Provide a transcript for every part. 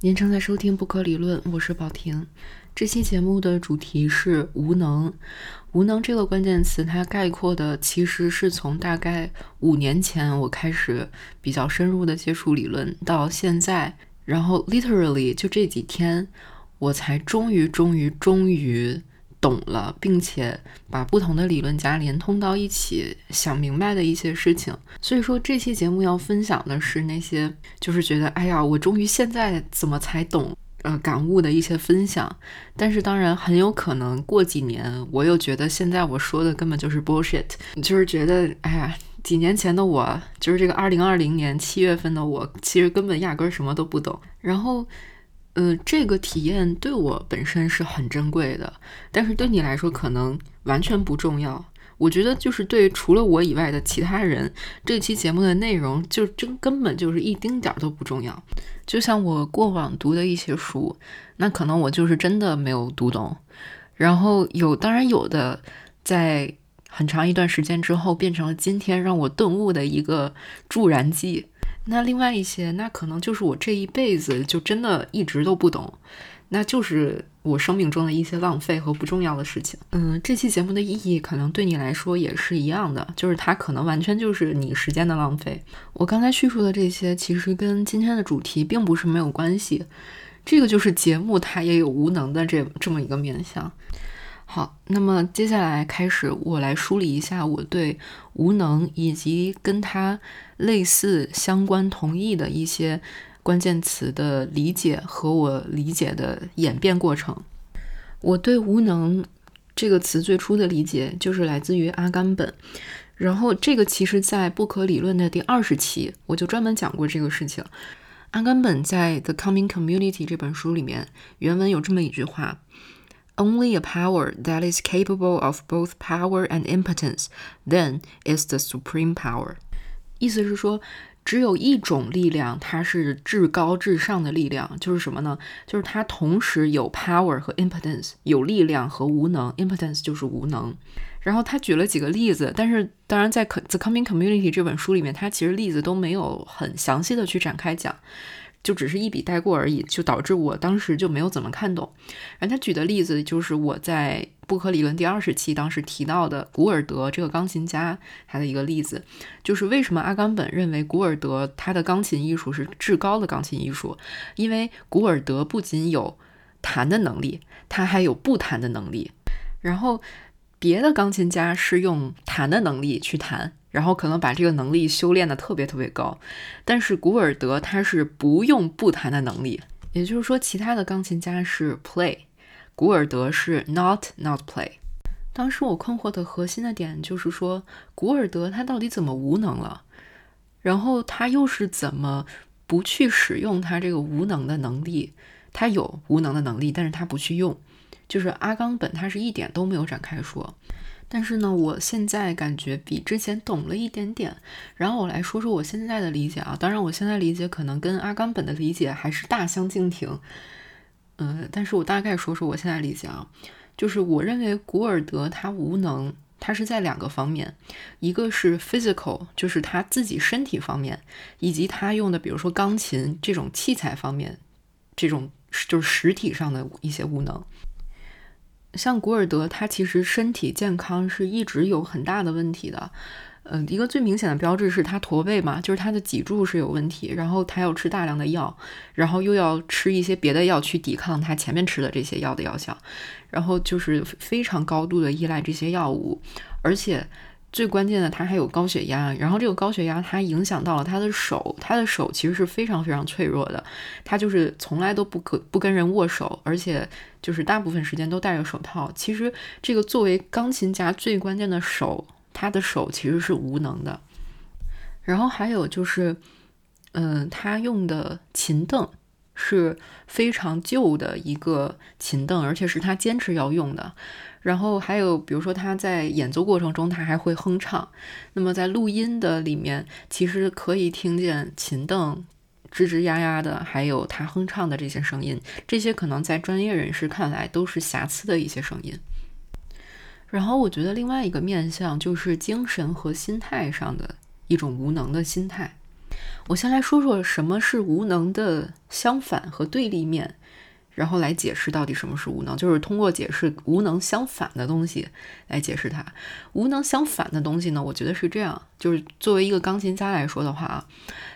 您正在收听不可理论，我是宝婷。这期节目的主题是无能。无能这个关键词，它概括的其实是从大概五年前我开始比较深入的接触理论，到现在，然后 literally 就这几天，我才终于、终于、终于。懂了，并且把不同的理论家连通到一起，想明白的一些事情。所以说，这期节目要分享的是那些就是觉得，哎呀，我终于现在怎么才懂，呃，感悟的一些分享。但是，当然很有可能过几年，我又觉得现在我说的根本就是 bullshit，就是觉得，哎呀，几年前的我，就是这个二零二零年七月份的我，其实根本压根什么都不懂。然后。呃，这个体验对我本身是很珍贵的，但是对你来说可能完全不重要。我觉得就是对除了我以外的其他人，这期节目的内容就真根本就是一丁点儿都不重要。就像我过往读的一些书，那可能我就是真的没有读懂。然后有，当然有的，在很长一段时间之后，变成了今天让我顿悟的一个助燃剂。那另外一些，那可能就是我这一辈子就真的一直都不懂，那就是我生命中的一些浪费和不重要的事情。嗯，这期节目的意义可能对你来说也是一样的，就是它可能完全就是你时间的浪费。我刚才叙述的这些，其实跟今天的主题并不是没有关系。这个就是节目它也有无能的这这么一个面相。好，那么接下来开始，我来梳理一下我对无能以及跟它类似、相关、同义的一些关键词的理解和我理解的演变过程。我对无能这个词最初的理解就是来自于阿甘本，然后这个其实在不可理论的第二十期我就专门讲过这个事情。阿甘本在《The Coming Community》这本书里面原文有这么一句话。Only a power that is capable of both power and impotence, then is the supreme power。意思是说，只有一种力量，它是至高至上的力量，就是什么呢？就是它同时有 power 和 impotence，有力量和无能。impotence 就是无能。然后他举了几个例子，但是当然在《The Coming Community》这本书里面，他其实例子都没有很详细的去展开讲。就只是一笔带过而已，就导致我当时就没有怎么看懂。然后他举的例子就是我在《不可理论》第二十期当时提到的古尔德这个钢琴家他的一个例子，就是为什么阿冈本认为古尔德他的钢琴艺术是至高的钢琴艺术？因为古尔德不仅有弹的能力，他还有不弹的能力。然后别的钢琴家是用弹的能力去弹。然后可能把这个能力修炼的特别特别高，但是古尔德他是不用不弹的能力，也就是说，其他的钢琴家是 play，古尔德是 not not play。当时我困惑的核心的点就是说，古尔德他到底怎么无能了？然后他又是怎么不去使用他这个无能的能力？他有无能的能力，但是他不去用，就是阿冈本他是一点都没有展开说。但是呢，我现在感觉比之前懂了一点点。然后我来说说我现在的理解啊，当然我现在理解可能跟阿冈本的理解还是大相径庭。嗯，但是我大概说说我现在理解啊，就是我认为古尔德他无能，他是在两个方面，一个是 physical，就是他自己身体方面，以及他用的比如说钢琴这种器材方面，这种就是实体上的一些无能。像古尔德，他其实身体健康是一直有很大的问题的。嗯，一个最明显的标志是他驼背嘛，就是他的脊柱是有问题，然后他要吃大量的药，然后又要吃一些别的药去抵抗他前面吃的这些药的药效，然后就是非常高度的依赖这些药物，而且。最关键的，他还有高血压，然后这个高血压它影响到了他的手，他的手其实是非常非常脆弱的，他就是从来都不可不跟人握手，而且就是大部分时间都戴着手套。其实这个作为钢琴家最关键的手，他的手其实是无能的。然后还有就是，嗯，他用的琴凳是非常旧的一个琴凳，而且是他坚持要用的。然后还有，比如说他在演奏过程中，他还会哼唱。那么在录音的里面，其实可以听见琴凳吱吱呀呀的，还有他哼唱的这些声音。这些可能在专业人士看来都是瑕疵的一些声音。然后我觉得另外一个面向就是精神和心态上的一种无能的心态。我先来说说什么是无能的相反和对立面，然后来解释到底什么是无能，就是通过解释无能相反的东西来解释它。无能相反的东西呢，我觉得是这样，就是作为一个钢琴家来说的话啊，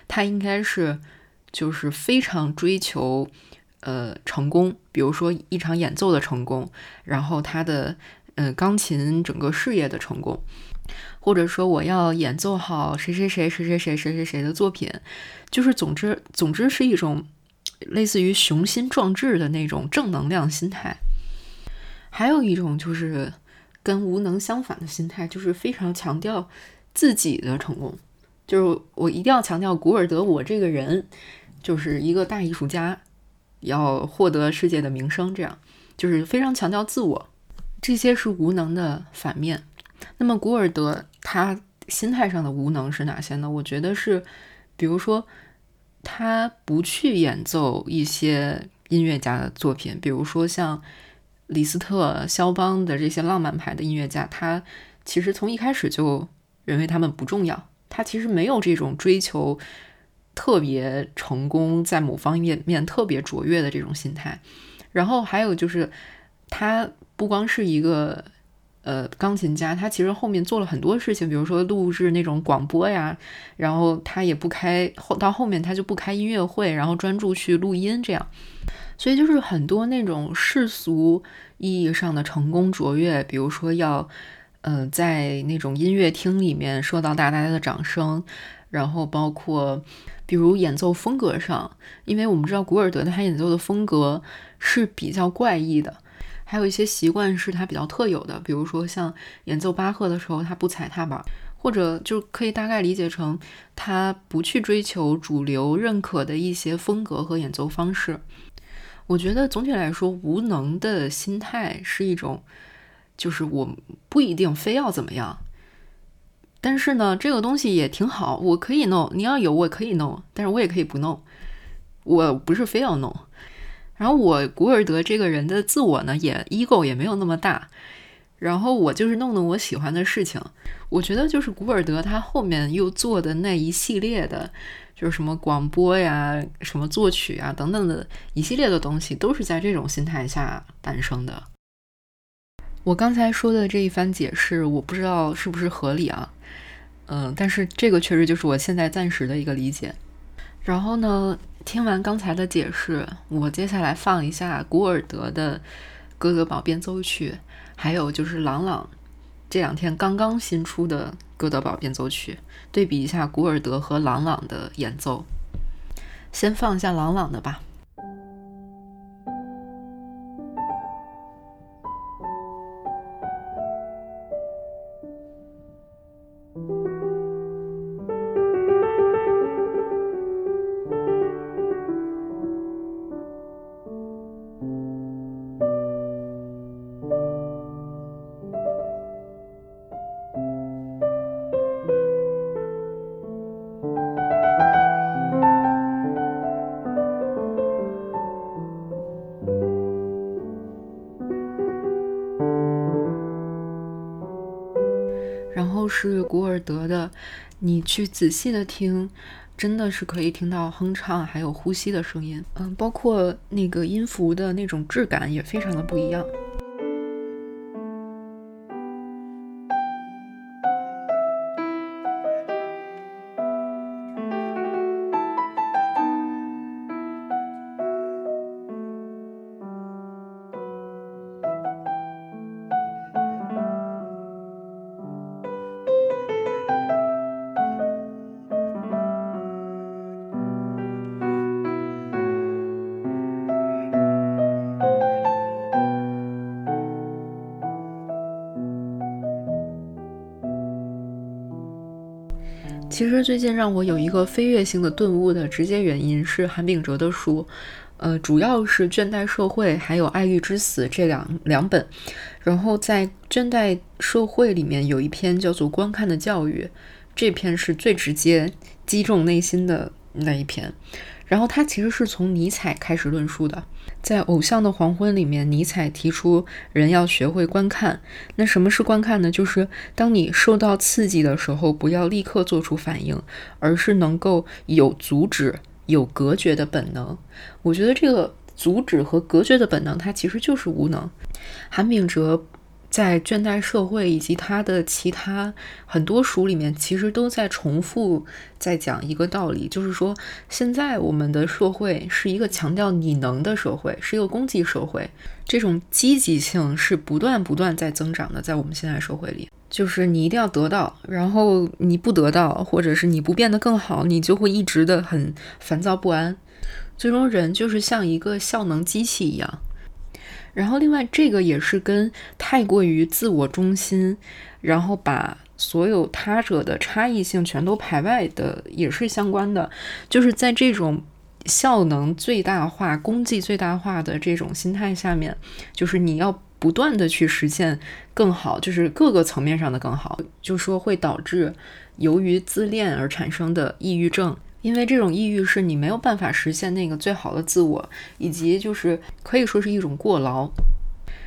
他应该是就是非常追求呃成功，比如说一场演奏的成功，然后他的呃钢琴整个事业的成功。或者说我要演奏好谁谁谁谁谁谁谁谁谁的作品，就是总之总之是一种类似于雄心壮志的那种正能量心态。还有一种就是跟无能相反的心态，就是非常强调自己的成功，就是我一定要强调古尔德我这个人就是一个大艺术家，要获得世界的名声，这样就是非常强调自我。这些是无能的反面。那么古尔德他心态上的无能是哪些呢？我觉得是，比如说他不去演奏一些音乐家的作品，比如说像李斯特、肖邦的这些浪漫派的音乐家，他其实从一开始就认为他们不重要，他其实没有这种追求特别成功，在某方面面特别卓越的这种心态。然后还有就是他不光是一个。呃，钢琴家他其实后面做了很多事情，比如说录制那种广播呀，然后他也不开后到后面他就不开音乐会，然后专注去录音这样。所以就是很多那种世俗意义上的成功卓越，比如说要呃在那种音乐厅里面受到大家的掌声，然后包括比如演奏风格上，因为我们知道古尔德他演奏的风格是比较怪异的。还有一些习惯是他比较特有的，比如说像演奏巴赫的时候，他不踩踏板，或者就可以大概理解成他不去追求主流认可的一些风格和演奏方式。我觉得总体来说，无能的心态是一种，就是我不一定非要怎么样，但是呢，这个东西也挺好，我可以弄，你要有我可以弄，但是我也可以不弄，我不是非要弄。然后我古尔德这个人的自我呢，也 ego 也没有那么大。然后我就是弄弄我喜欢的事情。我觉得就是古尔德他后面又做的那一系列的，就是什么广播呀、什么作曲啊等等的一系列的东西，都是在这种心态下诞生的。我刚才说的这一番解释，我不知道是不是合理啊？嗯，但是这个确实就是我现在暂时的一个理解。然后呢？听完刚才的解释，我接下来放一下古尔德的《哥德堡变奏曲》，还有就是朗朗这两天刚刚新出的《哥德堡变奏曲》，对比一下古尔德和朗朗的演奏。先放一下朗朗的吧。去仔细的听，真的是可以听到哼唱还有呼吸的声音，嗯，包括那个音符的那种质感也非常的不一样。其实最近让我有一个飞跃性的顿悟的直接原因是韩炳哲的书，呃，主要是《倦怠社会》还有《爱欲之死》这两两本。然后在《倦怠社会》里面有一篇叫做《观看的教育》，这篇是最直接击中内心的那一篇。然后他其实是从尼采开始论述的，在《偶像的黄昏》里面，尼采提出人要学会观看。那什么是观看呢？就是当你受到刺激的时候，不要立刻做出反应，而是能够有阻止、有隔绝的本能。我觉得这个阻止和隔绝的本能，它其实就是无能。韩炳哲。在《倦怠社会》以及他的其他很多书里面，其实都在重复在讲一个道理，就是说，现在我们的社会是一个强调你能的社会，是一个功绩社会，这种积极性是不断不断在增长的。在我们现在社会里，就是你一定要得到，然后你不得到，或者是你不变得更好，你就会一直的很烦躁不安，最终人就是像一个效能机器一样。然后，另外这个也是跟太过于自我中心，然后把所有他者的差异性全都排外的也是相关的。就是在这种效能最大化、功绩最大化的这种心态下面，就是你要不断的去实现更好，就是各个层面上的更好，就说会导致由于自恋而产生的抑郁症。因为这种抑郁是你没有办法实现那个最好的自我，以及就是可以说是一种过劳。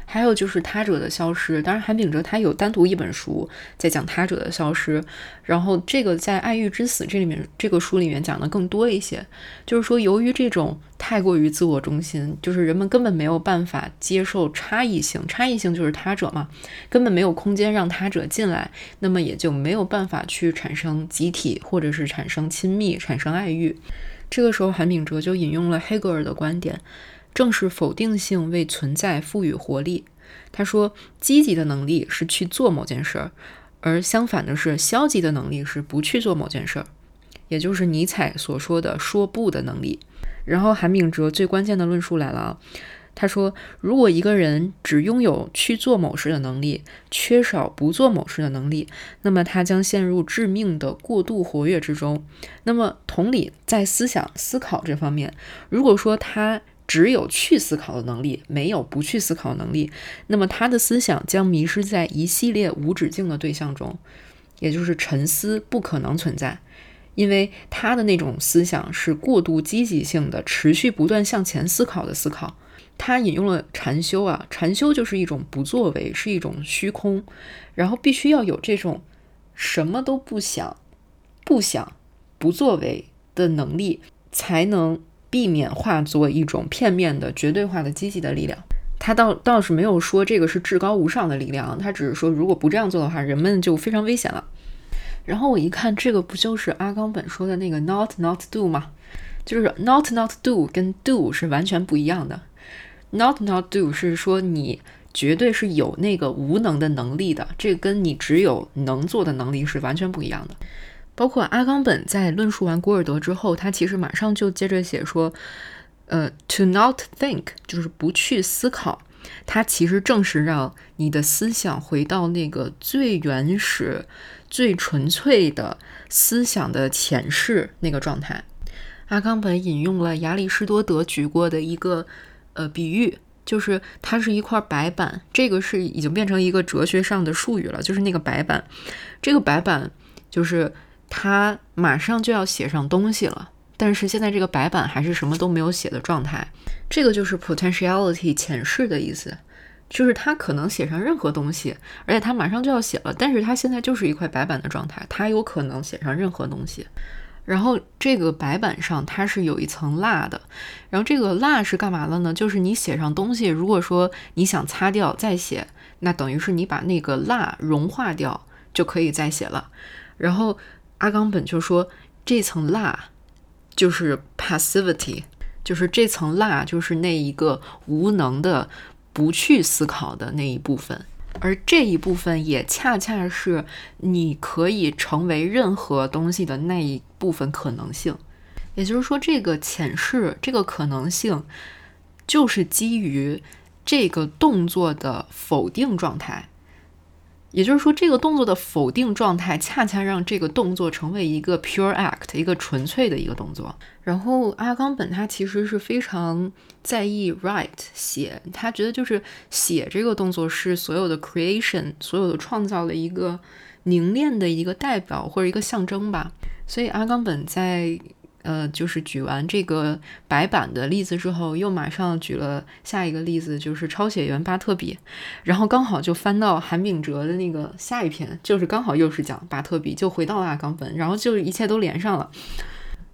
还有就是他者的消失，当然韩炳哲他有单独一本书在讲他者的消失，然后这个在《爱欲之死》这里面这个书里面讲的更多一些，就是说由于这种太过于自我中心，就是人们根本没有办法接受差异性，差异性就是他者嘛，根本没有空间让他者进来，那么也就没有办法去产生集体或者是产生亲密、产生爱欲。这个时候韩炳哲就引用了黑格尔的观点。正是否定性为存在赋予活力。他说，积极的能力是去做某件事儿，而相反的是，消极的能力是不去做某件事儿，也就是尼采所说的说不的能力。然后，韩炳哲最关键的论述来了啊，他说，如果一个人只拥有去做某事的能力，缺少不做某事的能力，那么他将陷入致命的过度活跃之中。那么，同理，在思想思考这方面，如果说他只有去思考的能力，没有不去思考能力，那么他的思想将迷失在一系列无止境的对象中，也就是沉思不可能存在，因为他的那种思想是过度积极性的、持续不断向前思考的思考。他引用了禅修啊，禅修就是一种不作为，是一种虚空，然后必须要有这种什么都不想、不想、不作为的能力，才能。避免化作一种片面的、绝对化的积极的力量。他倒倒是没有说这个是至高无上的力量，他只是说如果不这样做的话，人们就非常危险了。然后我一看，这个不就是阿冈本说的那个 “not not do” 吗？就是 “not not do” 跟 “do” 是完全不一样的。“not not do” 是说你绝对是有那个无能的能力的，这跟你只有能做的能力是完全不一样的。包括阿冈本在论述完古尔德之后，他其实马上就接着写说，呃，to not think 就是不去思考，它其实正是让你的思想回到那个最原始、最纯粹的思想的前世那个状态。阿冈本引用了亚里士多德举过的一个呃比喻，就是它是一块白板，这个是已经变成一个哲学上的术语了，就是那个白板，这个白板就是。他马上就要写上东西了，但是现在这个白板还是什么都没有写的状态。这个就是 potentiality 前世的意思，就是他可能写上任何东西，而且他马上就要写了，但是他现在就是一块白板的状态，他有可能写上任何东西。然后这个白板上它是有一层蜡的，然后这个蜡是干嘛的呢？就是你写上东西，如果说你想擦掉再写，那等于是你把那个蜡融化掉就可以再写了。然后。阿冈本就说，这层蜡就是 passivity，就是这层蜡就是那一个无能的、不去思考的那一部分，而这一部分也恰恰是你可以成为任何东西的那一部分可能性。也就是说，这个潜势、这个可能性，就是基于这个动作的否定状态。也就是说，这个动作的否定状态，恰恰让这个动作成为一个 pure act，一个纯粹的一个动作。然后阿冈本他其实是非常在意 write 写，他觉得就是写这个动作是所有的 creation，所有的创造的一个凝练的一个代表或者一个象征吧。所以阿冈本在呃，就是举完这个白板的例子之后，又马上举了下一个例子，就是抄写员巴特比，然后刚好就翻到韩炳哲的那个下一篇，就是刚好又是讲巴特比，就回到了阿冈本，然后就一切都连上了。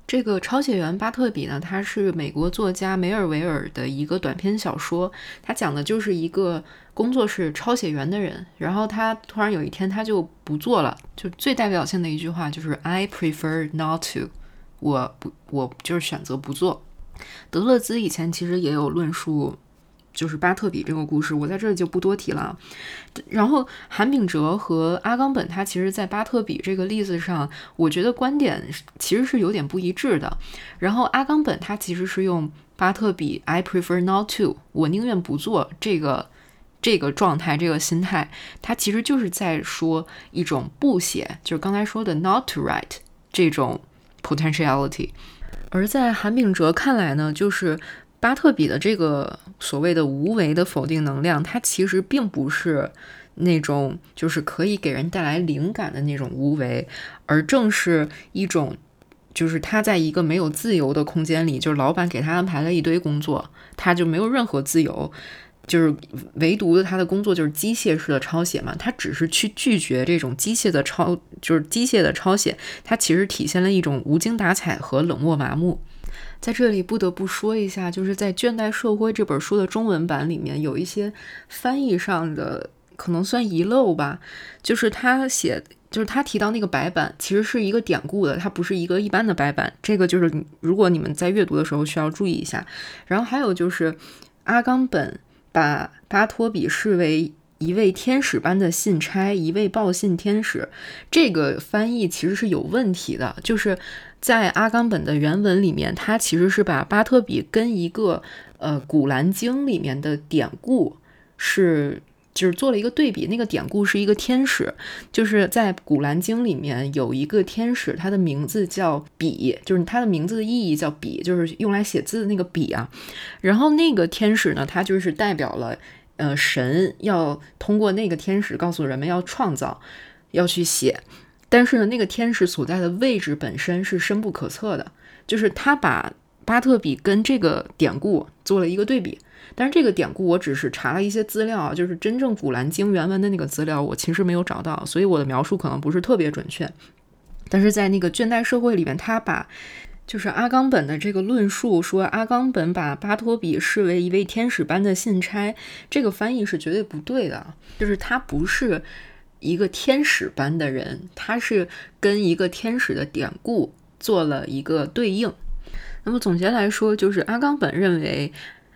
这个抄写员巴特比呢，他是美国作家梅尔维尔的一个短篇小说，他讲的就是一个工作是抄写员的人，然后他突然有一天他就不做了，就最代表性的一句话就是 I prefer not to。我不，我就是选择不做。德勒兹以前其实也有论述，就是巴特比这个故事，我在这里就不多提了。然后韩炳哲和阿冈本，他其实在巴特比这个例子上，我觉得观点其实是有点不一致的。然后阿冈本他其实是用巴特比 I prefer not to，我宁愿不做这个这个状态，这个心态，他其实就是在说一种不写，就是刚才说的 not to write 这种。potentiality，而在韩炳哲看来呢，就是巴特比的这个所谓的无为的否定能量，它其实并不是那种就是可以给人带来灵感的那种无为，而正是一种就是他在一个没有自由的空间里，就是老板给他安排了一堆工作，他就没有任何自由。就是唯独的他的工作就是机械式的抄写嘛，他只是去拒绝这种机械的抄，就是机械的抄写，它其实体现了一种无精打采和冷漠麻木。在这里不得不说一下，就是在《倦怠社会》这本书的中文版里面有一些翻译上的可能算遗漏吧，就是他写，就是他提到那个白板其实是一个典故的，它不是一个一般的白板，这个就是如果你们在阅读的时候需要注意一下。然后还有就是阿冈本。把巴托比视为一位天使般的信差，一位报信天使，这个翻译其实是有问题的。就是在阿冈本的原文里面，他其实是把巴托比跟一个呃《古兰经》里面的典故是。就是做了一个对比，那个典故是一个天使，就是在《古兰经》里面有一个天使，他的名字叫笔，就是他的名字的意义叫笔，就是用来写字的那个笔啊。然后那个天使呢，他就是代表了，呃，神要通过那个天使告诉人们要创造，要去写。但是呢，那个天使所在的位置本身是深不可测的，就是他把巴特比跟这个典故做了一个对比。但是这个典故我只是查了一些资料，就是真正《古兰经》原文的那个资料，我其实没有找到，所以我的描述可能不是特别准确。但是在那个《倦怠社会》里面，他把就是阿冈本的这个论述说，阿冈本把巴托比视为一位天使般的信差，这个翻译是绝对不对的，就是他不是一个天使般的人，他是跟一个天使的典故做了一个对应。那么总结来说，就是阿冈本认为。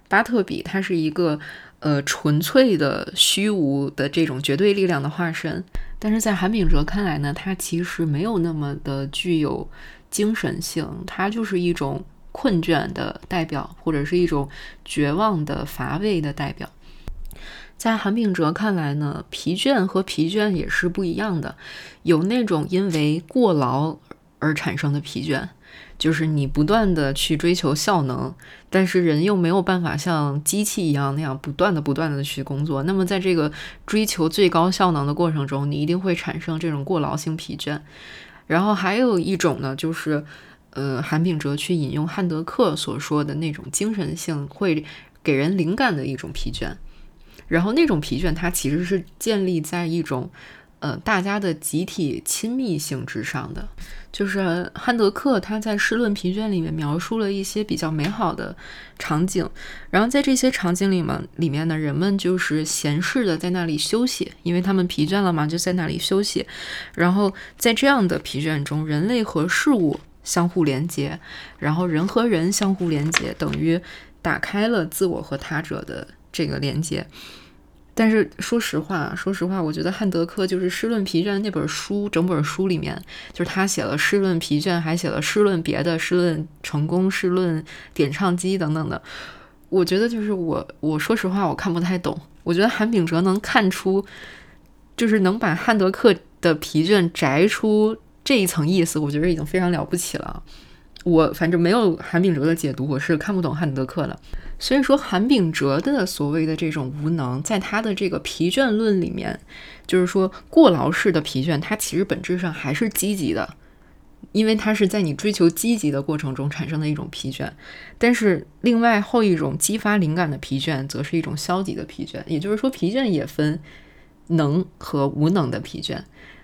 巴特比他是一个呃纯粹的虚无的这种绝对力量的化身，但是在韩炳哲看来呢，他其实没有那么的具有精神性，他就是一种困倦的代表，或者是一种绝望的乏味的代表。在韩炳哲看来呢，疲倦和疲倦也是不一样的，有那种因为过劳而产生的疲倦。就是你不断的去追求效能，但是人又没有办法像机器一样那样不断的、不断的去工作。那么在这个追求最高效能的过程中，你一定会产生这种过劳性疲倦。然后还有一种呢，就是呃，韩炳哲去引用汉德克所说的那种精神性会给人灵感的一种疲倦。然后那种疲倦，它其实是建立在一种。呃，大家的集体亲密性之上的，就是汉德克他在《诗论疲倦》里面描述了一些比较美好的场景，然后在这些场景里面，里面呢人们就是闲适的在那里休息，因为他们疲倦了嘛，就在那里休息。然后在这样的疲倦中，人类和事物相互连接，然后人和人相互连接，等于打开了自我和他者的这个连接。但是说实话，说实话，我觉得汉德克就是《诗论疲倦》那本书，整本书里面，就是他写了《诗论疲倦》，还写了《诗论别的》，《诗论成功》，《诗论点唱机》等等的。我觉得就是我，我说实话，我看不太懂。我觉得韩炳哲能看出，就是能把汉德克的疲倦摘出这一层意思，我觉得已经非常了不起了。我反正没有韩炳哲的解读，我是看不懂汉德克的。所以说，韩炳哲的所谓的这种无能，在他的这个疲倦论里面，就是说过劳式的疲倦，它其实本质上还是积极的。因为它是在你追求积极的过程中产生的一种疲倦，但是另外后一种激发灵感的疲倦，则是一种消极的疲倦。也就是说，疲倦也分能和无能的疲倦。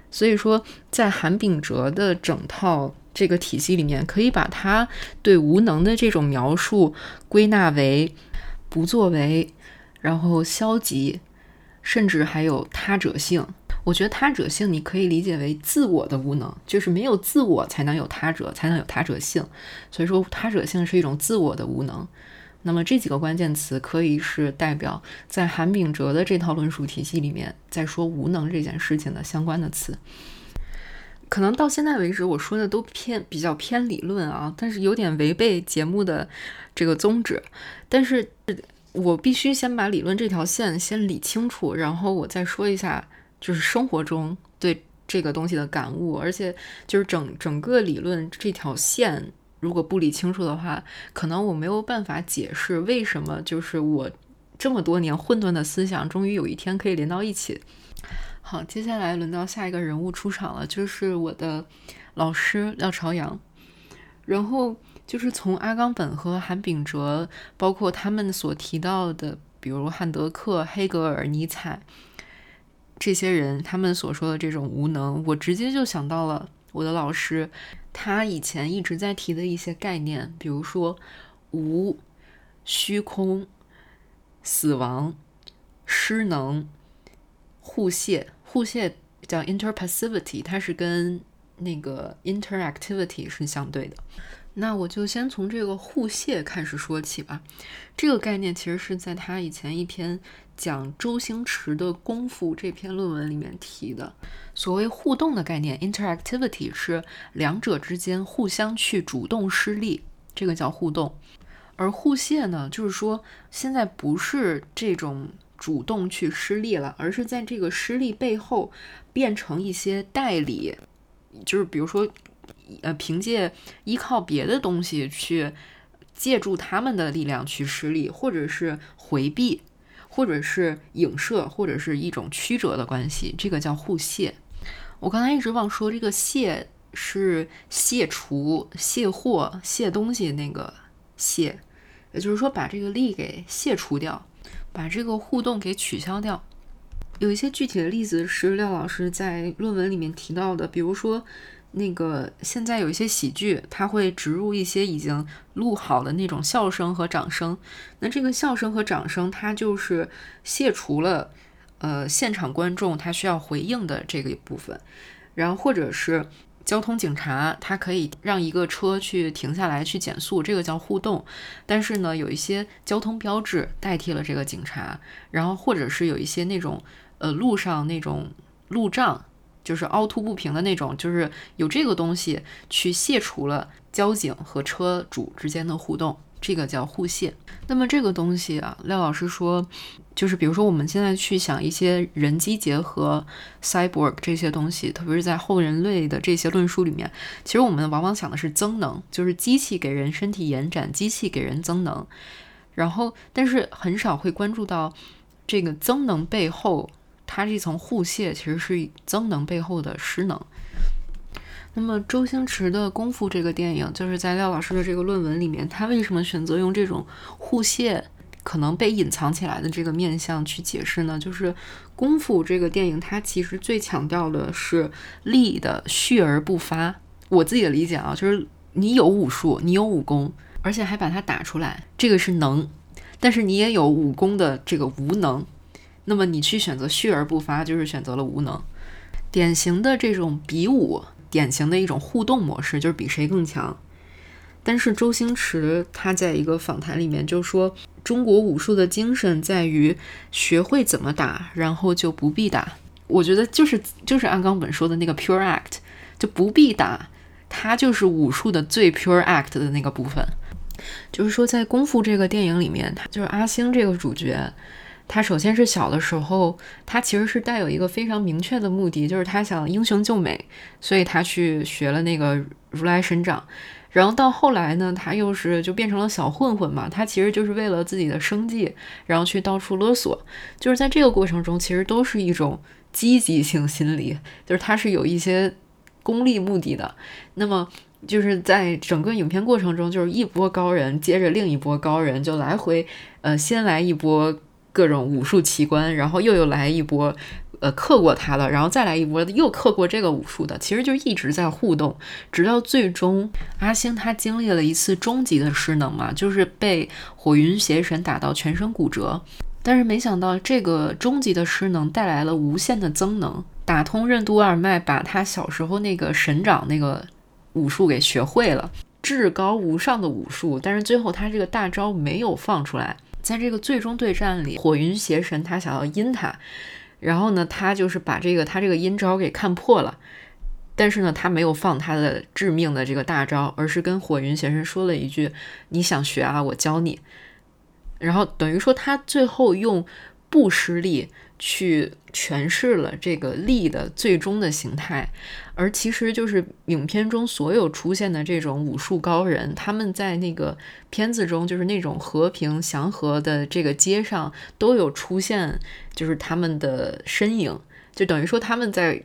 所以说，在韩炳哲的整套这个体系里面，可以把他对无能的这种描述归纳为不作为，然后消极，甚至还有他者性。我觉得他者性，你可以理解为自我的无能，就是没有自我才能有他者，才能有他者性。所以说，他者性是一种自我的无能。那么这几个关键词可以是代表在韩炳哲的这套论述体系里面，在说无能这件事情的相关的词。可能到现在为止，我说的都偏比较偏理论啊，但是有点违背节目的这个宗旨。但是我必须先把理论这条线先理清楚，然后我再说一下。就是生活中对这个东西的感悟，而且就是整整个理论这条线，如果不理清楚的话，可能我没有办法解释为什么就是我这么多年混沌的思想，终于有一天可以连到一起。好，接下来轮到下一个人物出场了，就是我的老师廖朝阳。然后就是从阿冈本和韩炳哲，包括他们所提到的，比如汉德克、黑格尔、尼采。这些人他们所说的这种无能，我直接就想到了我的老师，他以前一直在提的一些概念，比如说无、虚空、死亡、失能、互泄。互泄叫 interpassivity，它是跟那个 interactivity 是相对的。那我就先从这个互泄开始说起吧。这个概念其实是在他以前一篇。讲周星驰的功夫这篇论文里面提的所谓互动的概念，interactivity 是两者之间互相去主动施力，这个叫互动。而互泄呢，就是说现在不是这种主动去施力了，而是在这个施力背后变成一些代理，就是比如说，呃，凭借依靠别的东西去借助他们的力量去施力，或者是回避。或者是影射，或者是一种曲折的关系，这个叫互泄。我刚才一直忘说，这个泄是卸除、卸货、卸东西那个卸，也就是说把这个力给卸除掉，把这个互动给取消掉。有一些具体的例子是廖老师在论文里面提到的，比如说。那个现在有一些喜剧，它会植入一些已经录好的那种笑声和掌声。那这个笑声和掌声，它就是卸除了呃现场观众他需要回应的这个部分。然后或者是交通警察，他可以让一个车去停下来去减速，这个叫互动。但是呢，有一些交通标志代替了这个警察。然后或者是有一些那种呃路上那种路障。就是凹凸不平的那种，就是有这个东西去卸除了交警和车主之间的互动，这个叫互卸。那么这个东西啊，廖老师说，就是比如说我们现在去想一些人机结合 （cyborg） 这些东西，特别是在后人类的这些论述里面，其实我们往往想的是增能，就是机器给人身体延展，机器给人增能，然后但是很少会关注到这个增能背后。它这层互卸其实是增能背后的失能。那么周星驰的《功夫》这个电影，就是在廖老师的这个论文里面，他为什么选择用这种互卸可能被隐藏起来的这个面相去解释呢？就是《功夫》这个电影，它其实最强调的是力的蓄而不发。我自己的理解啊，就是你有武术，你有武功，而且还把它打出来，这个是能；但是你也有武功的这个无能。那么你去选择蓄而不发，就是选择了无能。典型的这种比武，典型的一种互动模式，就是比谁更强。但是周星驰他在一个访谈里面就说，中国武术的精神在于学会怎么打，然后就不必打。我觉得就是就是按冈本说的那个 pure act，就不必打，它就是武术的最 pure act 的那个部分。就是说，在《功夫》这个电影里面，他就是阿星这个主角。他首先是小的时候，他其实是带有一个非常明确的目的，就是他想英雄救美，所以他去学了那个如来神掌。然后到后来呢，他又是就变成了小混混嘛，他其实就是为了自己的生计，然后去到处勒索。就是在这个过程中，其实都是一种积极性心理，就是他是有一些功利目的的。那么就是在整个影片过程中，就是一波高人接着另一波高人，就来回呃，先来一波各种武术奇观，然后又又来一波。呃，克过他了，然后再来一波，又克过这个武术的，其实就一直在互动，直到最终阿星他经历了一次终极的失能嘛，就是被火云邪神打到全身骨折。但是没想到这个终极的失能带来了无限的增能，打通任督二脉，把他小时候那个神掌那个武术给学会了，至高无上的武术。但是最后他这个大招没有放出来，在这个最终对战里，火云邪神他想要阴他。然后呢，他就是把这个他这个阴招给看破了，但是呢，他没有放他的致命的这个大招，而是跟火云邪神说了一句：“你想学啊，我教你。”然后等于说他最后用不失力。去诠释了这个力的最终的形态，而其实就是影片中所有出现的这种武术高人，他们在那个片子中，就是那种和平祥和的这个街上都有出现，就是他们的身影，就等于说他们在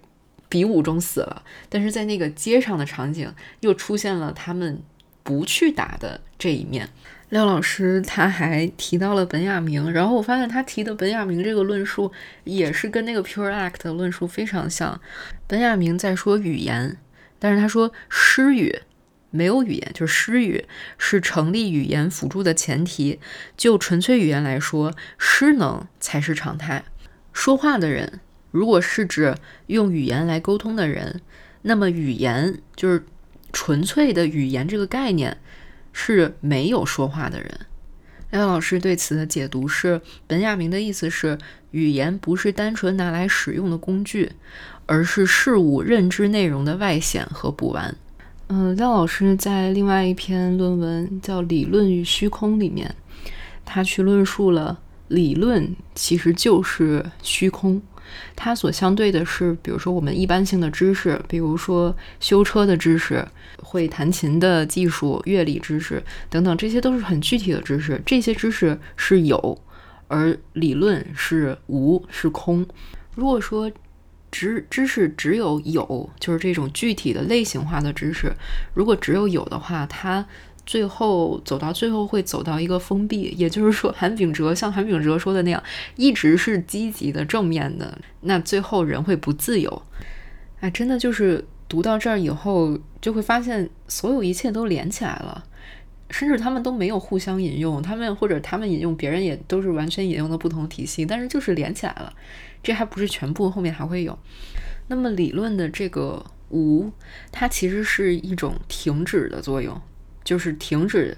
比武中死了，但是在那个街上的场景又出现了他们不去打的这一面。廖老师他还提到了本雅明，然后我发现他提的本雅明这个论述也是跟那个 Pure Act 的论述非常像。本雅明在说语言，但是他说失语没有语言，就是失语是成立语言辅助的前提。就纯粹语言来说，失能才是常态。说话的人如果是指用语言来沟通的人，那么语言就是纯粹的语言这个概念。是没有说话的人。廖老师对此的解读是：本雅明的意思是，语言不是单纯拿来使用的工具，而是事物认知内容的外显和补完。嗯，廖老师在另外一篇论文叫《理论与虚空》里面，他去论述了理论其实就是虚空。它所相对的是，比如说我们一般性的知识，比如说修车的知识、会弹琴的技术、乐理知识等等，这些都是很具体的知识。这些知识是有，而理论是无，是空。如果说知知识只有有，就是这种具体的类型化的知识，如果只有有的话，它。最后走到最后会走到一个封闭，也就是说，韩炳哲像韩炳哲说的那样，一直是积极的、正面的，那最后人会不自由。哎，真的就是读到这儿以后，就会发现所有一切都连起来了，甚至他们都没有互相引用，他们或者他们引用别人也都是完全引用的不同体系，但是就是连起来了。这还不是全部，后面还会有。那么理论的这个无，它其实是一种停止的作用。就是停止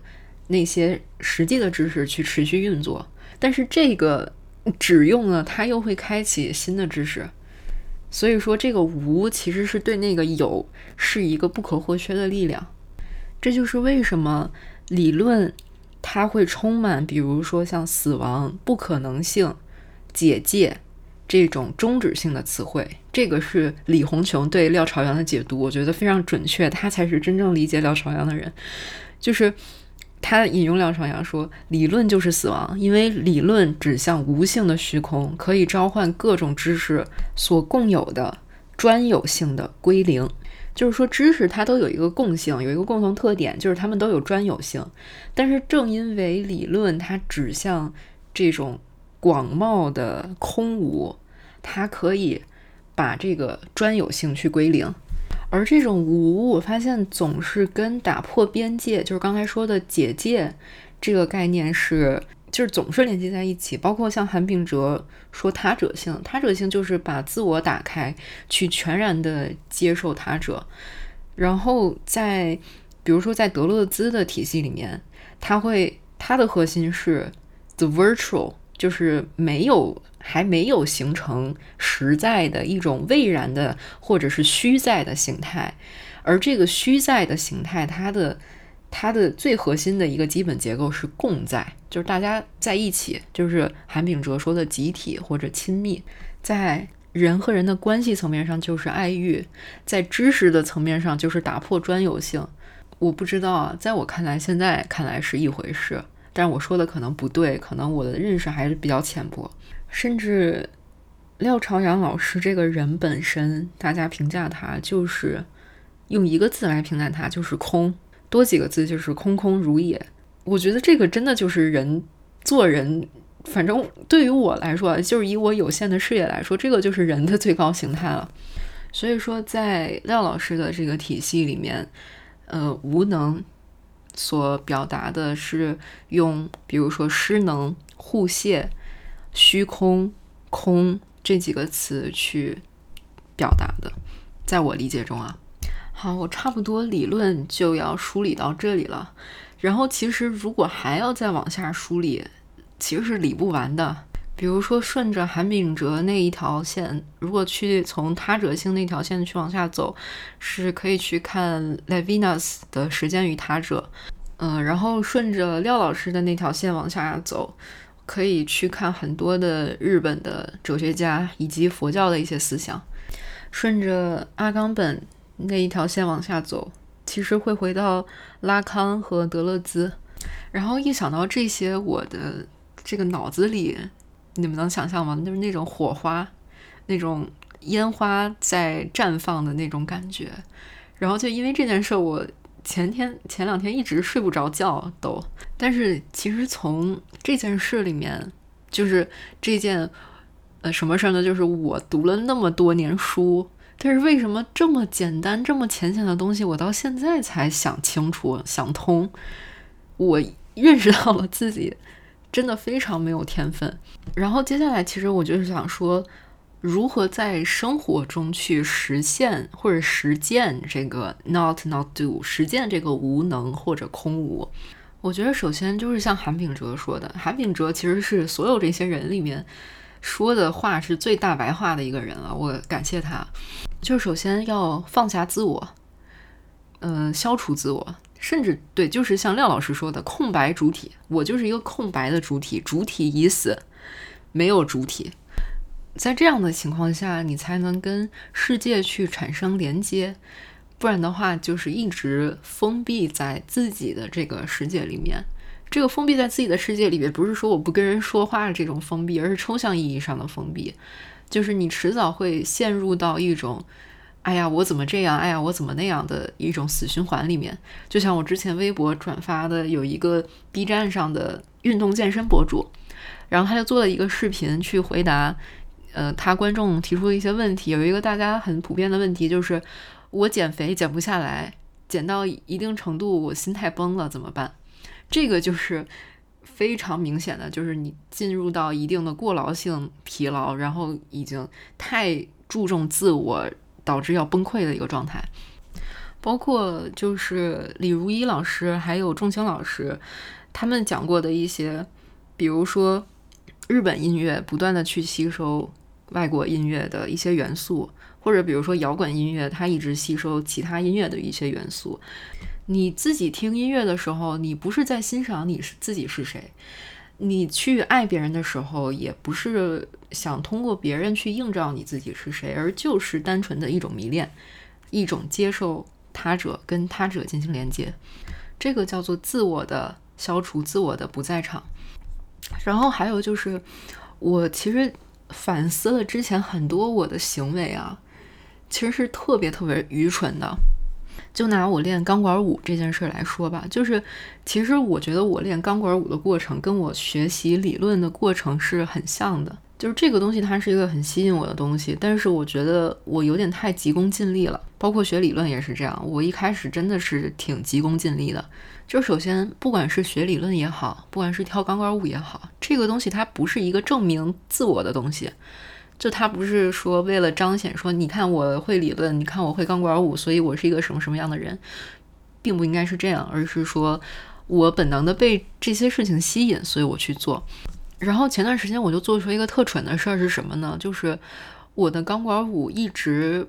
那些实际的知识去持续运作，但是这个只用了，它又会开启新的知识。所以说，这个无其实是对那个有是一个不可或缺的力量。这就是为什么理论它会充满，比如说像死亡、不可能性、解界这种终止性的词汇。这个是李红琼对廖朝阳的解读，我觉得非常准确，他才是真正理解廖朝阳的人。就是他引用廖朝阳说：“理论就是死亡，因为理论指向无性的虚空，可以召唤各种知识所共有的专有性的归零。就是说，知识它都有一个共性，有一个共同特点，就是它们都有专有性。但是正因为理论它指向这种广袤的空无，它可以把这个专有性去归零。”而这种无，我发现总是跟打破边界，就是刚才说的解界这个概念是，就是总是连接在一起。包括像韩炳哲说他者性，他者性就是把自我打开，去全然的接受他者。然后在比如说在德勒兹的体系里面，他会他的核心是 the virtual，就是没有。还没有形成实在的一种未然的或者是虚在的形态，而这个虚在的形态，它的它的最核心的一个基本结构是共在，就是大家在一起，就是韩炳哲说的集体或者亲密，在人和人的关系层面上就是爱欲，在知识的层面上就是打破专有性。我不知道啊，在我看来，现在看来是一回事，但是我说的可能不对，可能我的认识还是比较浅薄。甚至廖朝阳老师这个人本身，大家评价他就是用一个字来评价他就是空，多几个字就是空空如也。我觉得这个真的就是人做人，反正对于我来说，就是以我有限的视野来说，这个就是人的最高形态了。所以说，在廖老师的这个体系里面，呃，无能所表达的是用，比如说失能、互泄、虚空、空这几个词去表达的，在我理解中啊。好，我差不多理论就要梳理到这里了。然后，其实如果还要再往下梳理，其实是理不完的。比如说，顺着韩炳哲那一条线，如果去从他者性那条线去往下走，是可以去看 Levinas 的《时间与他者》。嗯，然后顺着廖老师的那条线往下走，可以去看很多的日本的哲学家以及佛教的一些思想。顺着阿冈本那一条线往下走，其实会回到拉康和德勒兹。然后一想到这些，我的这个脑子里。你们能想象吗？就是那种火花，那种烟花在绽放的那种感觉。然后就因为这件事，我前天前两天一直睡不着觉都。但是其实从这件事里面，就是这件呃什么事儿呢？就是我读了那么多年书，但是为什么这么简单、这么浅显的东西，我到现在才想清楚、想通？我认识到了自己。真的非常没有天分。然后接下来，其实我就是想说，如何在生活中去实现或者实践这个 not not do，实践这个无能或者空无。我觉得首先就是像韩炳哲说的，韩炳哲其实是所有这些人里面说的话是最大白话的一个人了。我感谢他。就首先要放下自我，嗯，消除自我。甚至对，就是像廖老师说的，空白主体，我就是一个空白的主体，主体已死，没有主体。在这样的情况下，你才能跟世界去产生连接，不然的话，就是一直封闭在自己的这个世界里面。这个封闭在自己的世界里面，不是说我不跟人说话这种封闭，而是抽象意义上的封闭，就是你迟早会陷入到一种。哎呀，我怎么这样？哎呀，我怎么那样的一种死循环里面？就像我之前微博转发的，有一个 B 站上的运动健身博主，然后他就做了一个视频去回答，呃，他观众提出的一些问题。有一个大家很普遍的问题就是，我减肥减不下来，减到一定程度我心态崩了怎么办？这个就是非常明显的，就是你进入到一定的过劳性疲劳，然后已经太注重自我。导致要崩溃的一个状态，包括就是李如一老师还有仲青老师他们讲过的一些，比如说日本音乐不断的去吸收外国音乐的一些元素，或者比如说摇滚音乐它一直吸收其他音乐的一些元素。你自己听音乐的时候，你不是在欣赏你是自己是谁。你去爱别人的时候，也不是想通过别人去映照你自己是谁，而就是单纯的一种迷恋，一种接受他者跟他者进行连接，这个叫做自我的消除，自我的不在场。然后还有就是，我其实反思了之前很多我的行为啊，其实是特别特别愚蠢的。就拿我练钢管舞这件事来说吧，就是其实我觉得我练钢管舞的过程跟我学习理论的过程是很像的。就是这个东西它是一个很吸引我的东西，但是我觉得我有点太急功近利了。包括学理论也是这样，我一开始真的是挺急功近利的。就首先，不管是学理论也好，不管是跳钢管舞也好，这个东西它不是一个证明自我的东西。就他不是说为了彰显说，你看我会理论，你看我会钢管舞，所以我是一个什么什么样的人，并不应该是这样，而是说我本能的被这些事情吸引，所以我去做。然后前段时间我就做出一个特蠢的事儿是什么呢？就是我的钢管舞一直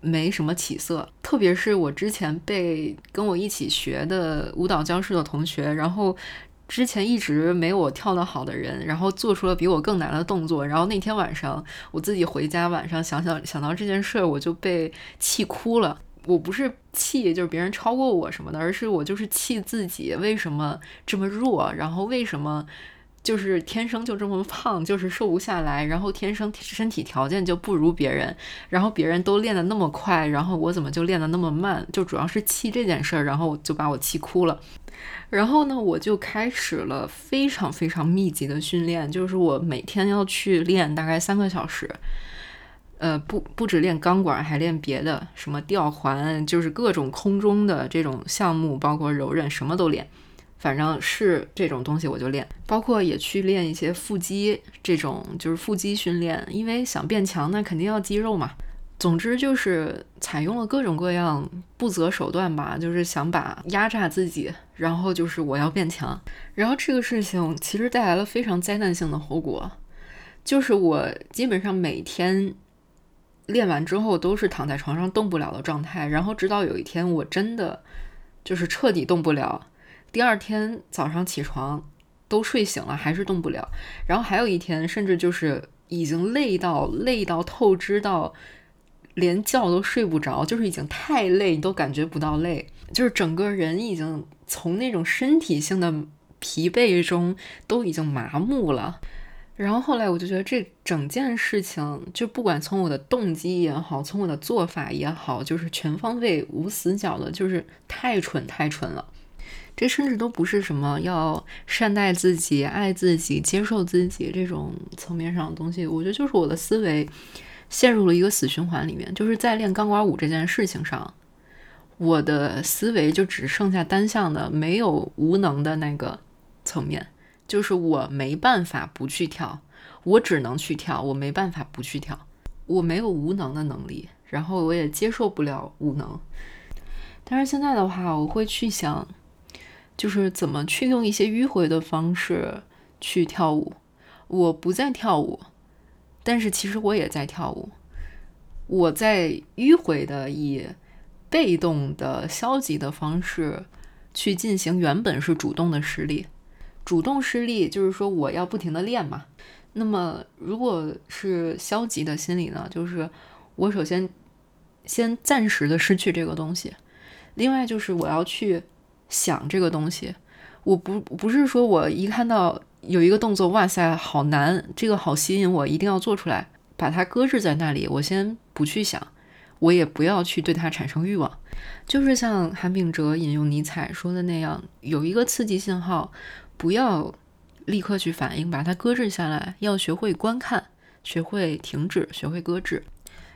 没什么起色，特别是我之前被跟我一起学的舞蹈教室的同学，然后。之前一直没我跳得好的人，然后做出了比我更难的动作，然后那天晚上我自己回家，晚上想想想到这件事儿，我就被气哭了。我不是气就是别人超过我什么的，而是我就是气自己为什么这么弱，然后为什么就是天生就这么胖，就是瘦不下来，然后天生身体条件就不如别人，然后别人都练得那么快，然后我怎么就练得那么慢？就主要是气这件事儿，然后就把我气哭了。然后呢，我就开始了非常非常密集的训练，就是我每天要去练大概三个小时，呃，不不止练钢管，还练别的，什么吊环，就是各种空中的这种项目，包括柔韧，什么都练。反正是这种东西我就练，包括也去练一些腹肌这种，就是腹肌训练，因为想变强那肯定要肌肉嘛。总之就是采用了各种各样不择手段吧，就是想把压榨自己，然后就是我要变强。然后这个事情其实带来了非常灾难性的后果，就是我基本上每天练完之后都是躺在床上动不了的状态，然后直到有一天我真的就是彻底动不了。第二天早上起床都睡醒了，还是动不了。然后还有一天，甚至就是已经累到累到透支到连觉都睡不着，就是已经太累，你都感觉不到累，就是整个人已经从那种身体性的疲惫中都已经麻木了。然后后来我就觉得这整件事情，就不管从我的动机也好，从我的做法也好，就是全方位无死角的，就是太蠢太蠢了。这甚至都不是什么要善待自己、爱自己、接受自己这种层面上的东西，我觉得就是我的思维陷入了一个死循环里面。就是在练钢管舞这件事情上，我的思维就只剩下单向的、没有无能的那个层面，就是我没办法不去跳，我只能去跳，我没办法不去跳，我没有无能的能力，然后我也接受不了无能。但是现在的话，我会去想。就是怎么去用一些迂回的方式去跳舞。我不再跳舞，但是其实我也在跳舞。我在迂回的以被动的消极的方式去进行原本是主动的施力。主动施力就是说我要不停的练嘛。那么如果是消极的心理呢？就是我首先先暂时的失去这个东西。另外就是我要去。想这个东西，我不不是说我一看到有一个动作，哇塞，好难，这个好吸引我，一定要做出来，把它搁置在那里，我先不去想，我也不要去对它产生欲望。就是像韩炳哲引用尼采说的那样，有一个刺激信号，不要立刻去反应，把它搁置下来，要学会观看，学会停止，学会搁置。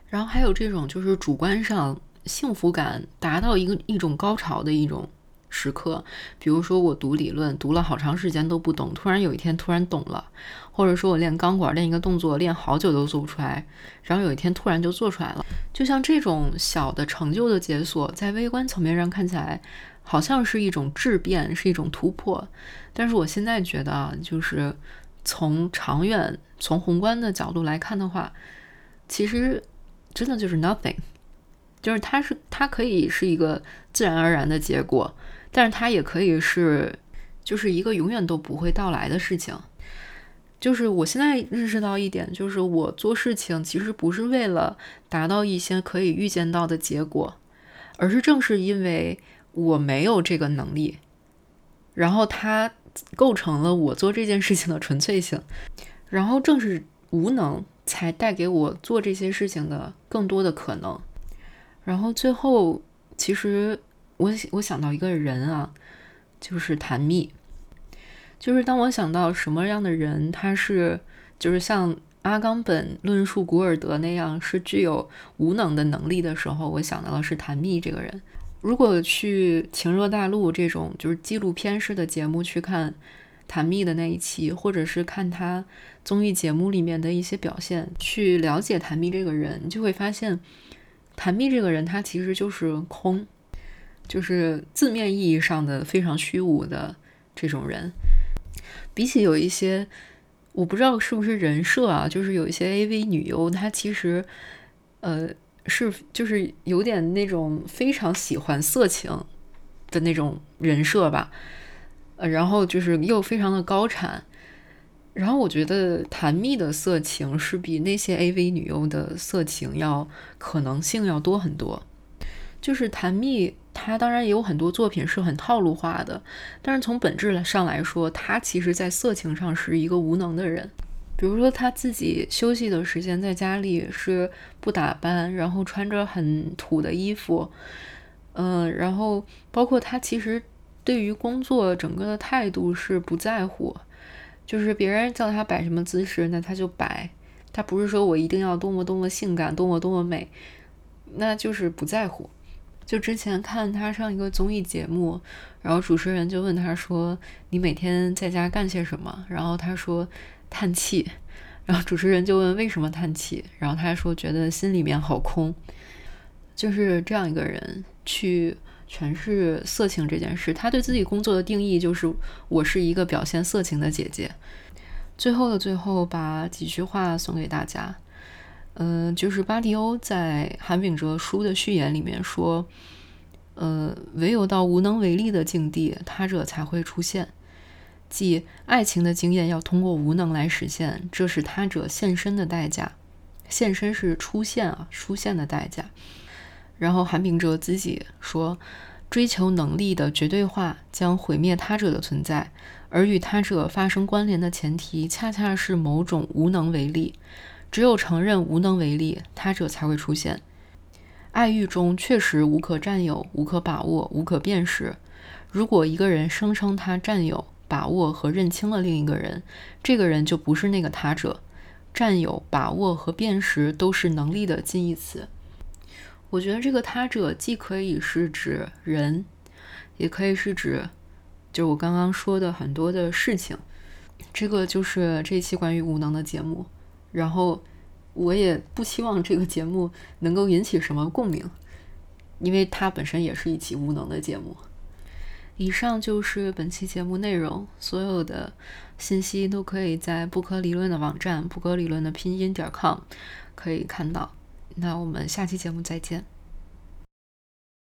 然后还有这种就是主观上幸福感达到一个一种高潮的一种。时刻，比如说我读理论读了好长时间都不懂，突然有一天突然懂了，或者说我练钢管练一个动作练好久都做不出来，然后有一天突然就做出来了。就像这种小的成就的解锁，在微观层面上看起来好像是一种质变，是一种突破，但是我现在觉得啊，就是从长远、从宏观的角度来看的话，其实真的就是 nothing，就是它是它可以是一个自然而然的结果。但是它也可以是，就是一个永远都不会到来的事情。就是我现在认识到一点，就是我做事情其实不是为了达到一些可以预见到的结果，而是正是因为我没有这个能力，然后它构成了我做这件事情的纯粹性，然后正是无能才带给我做这些事情的更多的可能。然后最后，其实。我我想到一个人啊，就是谭蜜。就是当我想到什么样的人，他是就是像阿冈本论述古尔德那样是具有无能的能力的时候，我想到的是谭蜜这个人。如果去《情热大陆》这种就是纪录片式的节目去看谭蜜的那一期，或者是看他综艺节目里面的一些表现，去了解谭蜜这个人，就会发现谭蜜这个人他其实就是空。就是字面意义上的非常虚无的这种人，比起有一些我不知道是不是人设啊，就是有一些 AV 女优，她其实呃是就是有点那种非常喜欢色情的那种人设吧，呃，然后就是又非常的高产，然后我觉得谭蜜的色情是比那些 AV 女优的色情要可能性要多很多，就是谭蜜。他当然也有很多作品是很套路化的，但是从本质上来说，他其实在色情上是一个无能的人。比如说他自己休息的时间在家里是不打扮，然后穿着很土的衣服，嗯，然后包括他其实对于工作整个的态度是不在乎，就是别人叫他摆什么姿势，那他就摆，他不是说我一定要多么多么性感，多么多么美，那就是不在乎。就之前看他上一个综艺节目，然后主持人就问他说：“你每天在家干些什么？”然后他说。叹气，然后主持人就问为什么叹气，然后他说觉得心里面好空，就是这样一个人去诠释色情这件事。他对自己工作的定义就是我是一个表现色情的姐姐。最后的最后，把几句话送给大家。嗯，就是巴迪欧在韩炳哲书的序言里面说，呃，唯有到无能为力的境地，他者才会出现。即爱情的经验要通过无能来实现，这是他者现身的代价。现身是出现啊，出现的代价。然后韩炳哲自己说，追求能力的绝对化将毁灭他者的存在，而与他者发生关联的前提，恰恰是某种无能为力。只有承认无能为力，他者才会出现。爱欲中确实无可占有、无可把握、无可辨识。如果一个人声称他占有，把握和认清了另一个人，这个人就不是那个他者。占有、把握和辨识都是能力的近义词。我觉得这个他者既可以是指人，也可以是指，就我刚刚说的很多的事情。这个就是这期关于无能的节目。然后我也不希望这个节目能够引起什么共鸣，因为它本身也是一期无能的节目。以上就是本期节目内容，所有的信息都可以在不可理论的网站不可理论的拼音点 com 可以看到。那我们下期节目再见。